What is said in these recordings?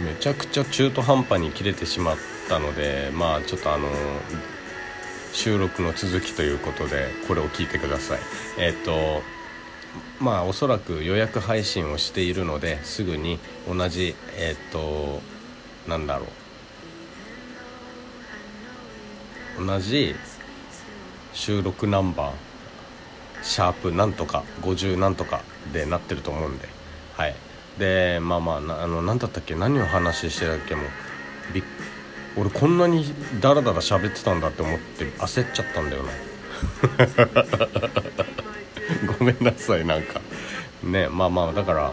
めちゃくちゃ中途半端に切れてしまったのでまあちょっとあの収録の続きということでこれを聞いてください。えっ、とまあおそらく予約配信をしているのですぐに同じえっ、となんだろう。同じ収録ナンバーシャープなんとか50なんとかでなってると思うんではい。でまあまあなあの何だったっけ？何を話してたっけも？うび俺こんなにダラダラ喋ってたんだって思って焦っちゃったんだよな。ごめんなさいなんか。ねまあまあだから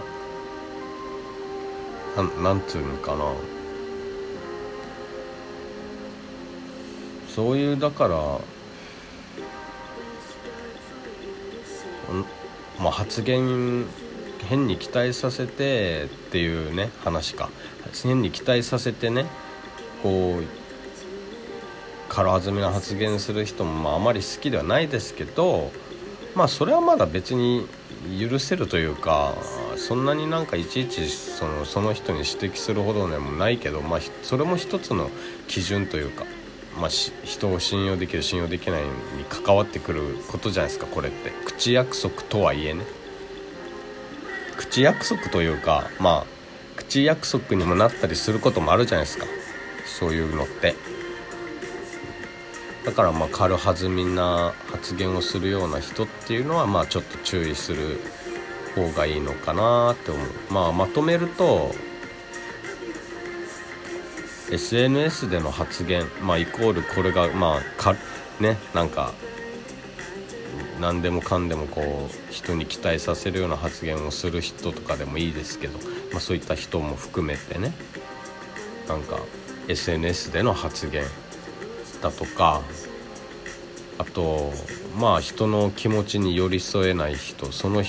なんなんつうのかな。そういうだからまあ、発言変に期待させてっていうね話か。変に期待させてねこう軽はずみな発言する人もまああまり好きではないですけどまあそれはまだ別に許せるというかそんなになんかいちいちそのその人に指摘するほどでもないけど、まあ、それも一つの基準というか、まあ、人を信用できる信用できないに関わってくることじゃないですかこれって。口約束とはいえね。口約束というかまあ口約束にもなったりすることもあるじゃないですか。そういうのって。だからまあ軽はずみな発言をするような人っていうのはまあちょっと注意する方がいいのかなって思う。まあまとめると SNS での発言まあイコールこれがまあかねなんか何でもかんでもこう人に期待させるような発言をする人とかでもいいですけど、まあ、そういった人も含めてね。なんか SNS での発言だとかあとまあ人の気持ちに寄り添えない人その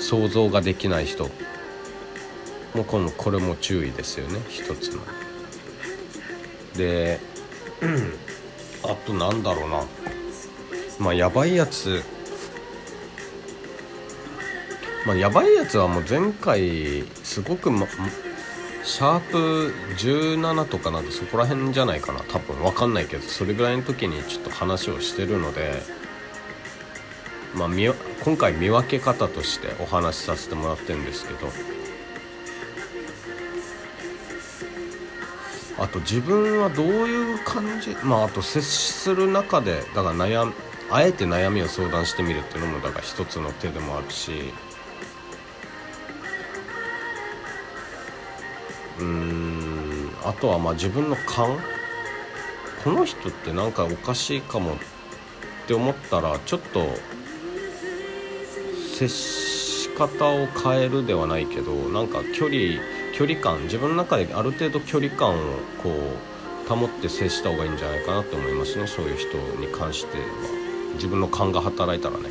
想像ができない人。もこのこれも注意ですよね一つの。で あとなんだろうな。まあやばいやつ。まあやばいやつはもう前回すごく、ま、シャープ17とかなんかそこら辺じゃないかな。多分分かんないけどそれぐらいの時にちょっと話をしてるので。まあ今回見分け方としてお話しさせてもらってるんですけど。あと自分はどういう感じ？まああと接する中でだから悩あえて悩みを相談してみるっていうのもだから一つの手でもあるし。うんあとはまあ自分の勘。この人ってなんかおかしいかもって思ったらちょっと接し方を変えるではないけどなんか距離距離感自分の中である程度距離感をこう保って接した方がいいんじゃないかなと思いますねそういう人に関しては。自分の勘が働いたらね。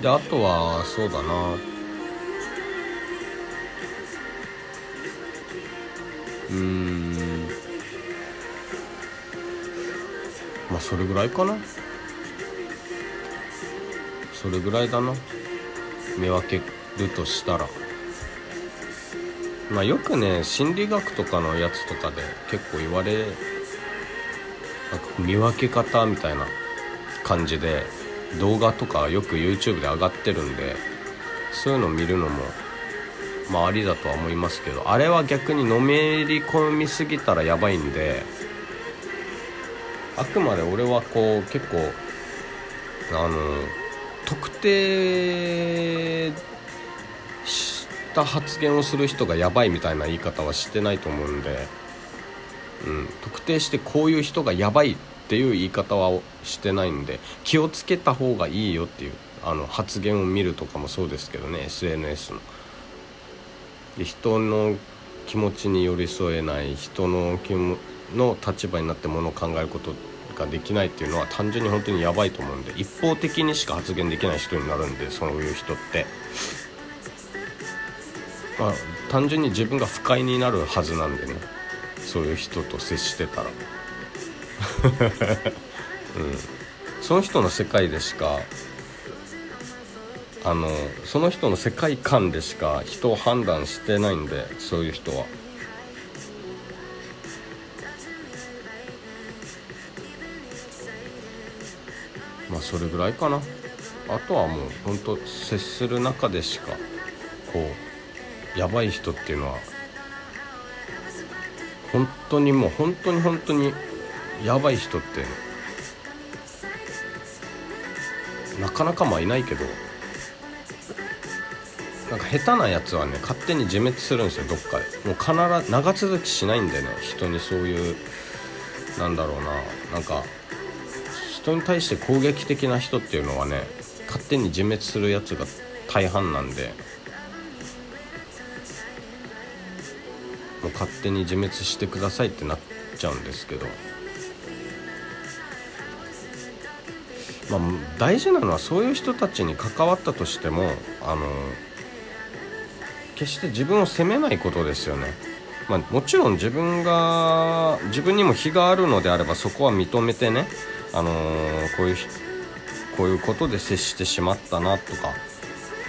であとはそうだな。うん。まあそれぐらいかな。それぐらいだな。見分けるとしたら。まあよくね心理学とかのやつとかで結構言われか見分け方みたいな感じで動画とかよく YouTube で上がってるんでそういうの見るのもまあありだとは思いますけどあれは逆にのめり込みすぎたらやばいんであくまで俺はこう結構あの特定した発言をする人がやばいみたいな言い方はしてないと思うんで、うん、特定してこういう人がやばいっていう言い方はしてないんで気をつけた方がいいよっていうあの発言を見るとかもそうですけどね SNS の。で人の気持ちに寄り添えない人の気もの立場になってものを考えることができないっていうのは単純に本当にやばいと思うんで一方的にしか発言できない人になるんでそういう人って。まあ、単純に自分が不快になるはずなんでねそういう人と接してたら、うん、その人の世界でしかあのその人の世界観でしか人を判断してないんでそういう人は。まあそれぐらいかな。あとはもうほんと接する中でしかこうやばい人っていうのは本当にもう本当に本当にやばい人ってなかなかまいないけどなんか下手なやつはね勝手に自滅するんですよどっかで。もう必ず長続きしないんでね人にそういうなんだろうななんか人に対して攻撃的な人っていうのはね勝手に自滅するやつが大半なんでもう勝手に自滅してくださいってなっちゃうんですけどまあ大事なのはそういう人たちに関わったとしてもあの決して自分を責めないことですよね。まあ、もちろん自分が自分にも非があるのであればそこは認めてね、あのー、こういうこういうことで接してしまったなとか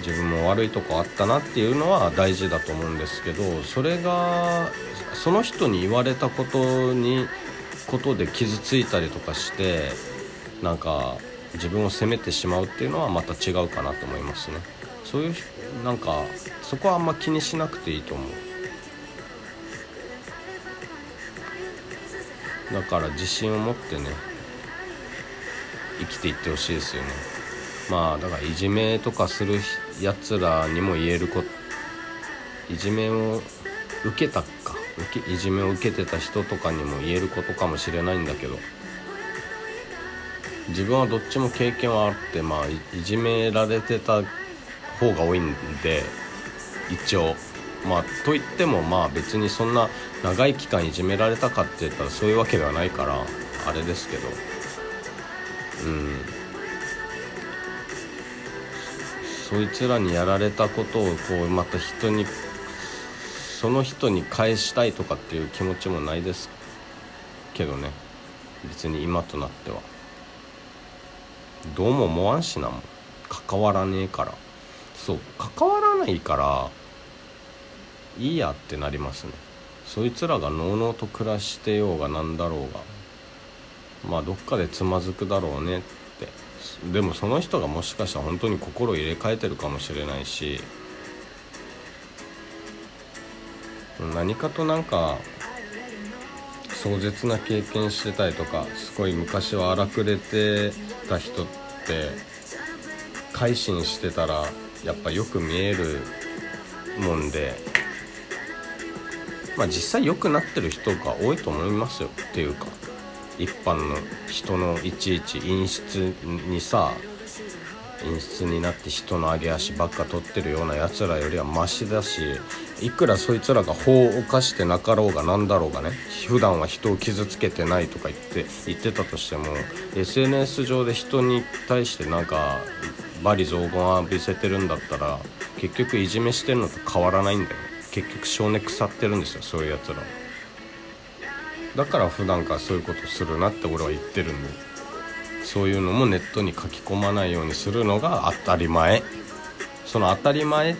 自分も悪いとこあったなっていうのは大事だと思うんですけどそれがその人に言われたことにことで傷ついたりとかしてなんか自分を責めてしまうっていうのはまた違うかなと思いますね。そういうなんかそこはあんま気にしなくていいと思う。だから自信を持ってね生きていってほしいですよね。まあだからいじめとかするやつらにも言えることいじめを受けたか。受けいじめを受けてた人とかにも言えることかもしれないんだけど。自分はどっちも経験はあってまあいじめられてた方が多いんで一応。まあといってもまあ別にそんな長い期間いじめられたかって言ったらそういうわけではないからあれですけど。うん。そいつらにやられたことをこうまた人にその人に返したいとかっていう気持ちもないですけどね。別に今となっては。どうも思わんしなもん。関わらねえから。そう関わらないからいいやってなりますね。そいつらがのうのうと暮らしてようがなんだろうが。まあどっかでつまずくだろうね。ってでもその人がもしかしたら本当に心を入れ替えてるかもしれないし何かとなんか壮絶な経験してたりとかすごい昔は荒くれてた人って改心してたらやっぱよく見えるもんでまあ実際良くなってる人が多いと思いますよっていうか。一般の人のいちいち陰湿にさ陰湿になって人の上げ足ばっか取ってるようなやつらよりはマシだしいくらそいつらが法を犯してなかろうがなんだろうがね普段は人を傷つけてないとか言って言ってたとしても SNS 上で人に対してなんか罵詈雑言浴びせてるんだったら結局いじめしてるのと変わらないんだよ。結局性根腐ってるんですよそういうやつらだから普段からそういうことするなって俺は言ってるんで。そういうのもネットに書き込まないようにするのが当たり前。その当たり前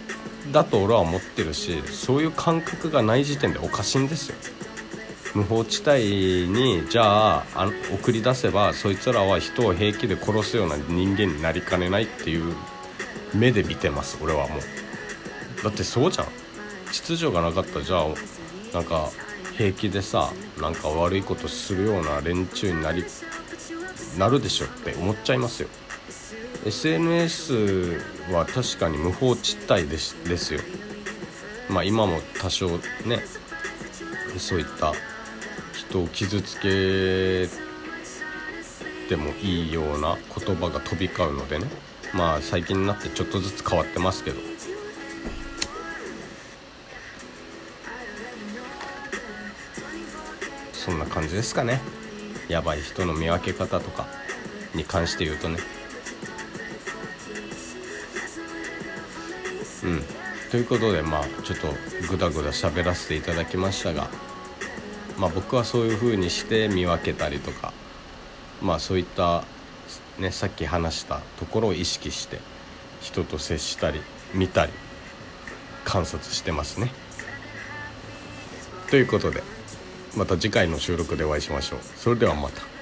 だと俺は思ってるしそういう感覚がない時点でおかしいんですよ。無法地帯にじゃああ送り出せばそいつらは人を平気で殺すような人間になりかねないっていう目で見てます俺はもう。だってそうじゃん。秩序がなかったじゃあなんか平気でさなんか悪いことするような連中になりなるでしょって思っちゃいますよ。SNS は確かに無法地帯ですですよ。まあ今も多少ねそういった人を傷つけてもいいような言葉が飛び交うのでね。まあ最近になってちょっとずつ変わってますけど。そんな感じですかね。やばい人の見分け方とかに関して言うとね。うん。ということでまあちょっとグダグダ喋らせていただきましたがまあ僕はそういう風にして見分けたりとかまあそういったねさっき話したところを意識して人と接したり見たり観察してますね。ということでまた次回の収録でお会いしましょう。それではまた。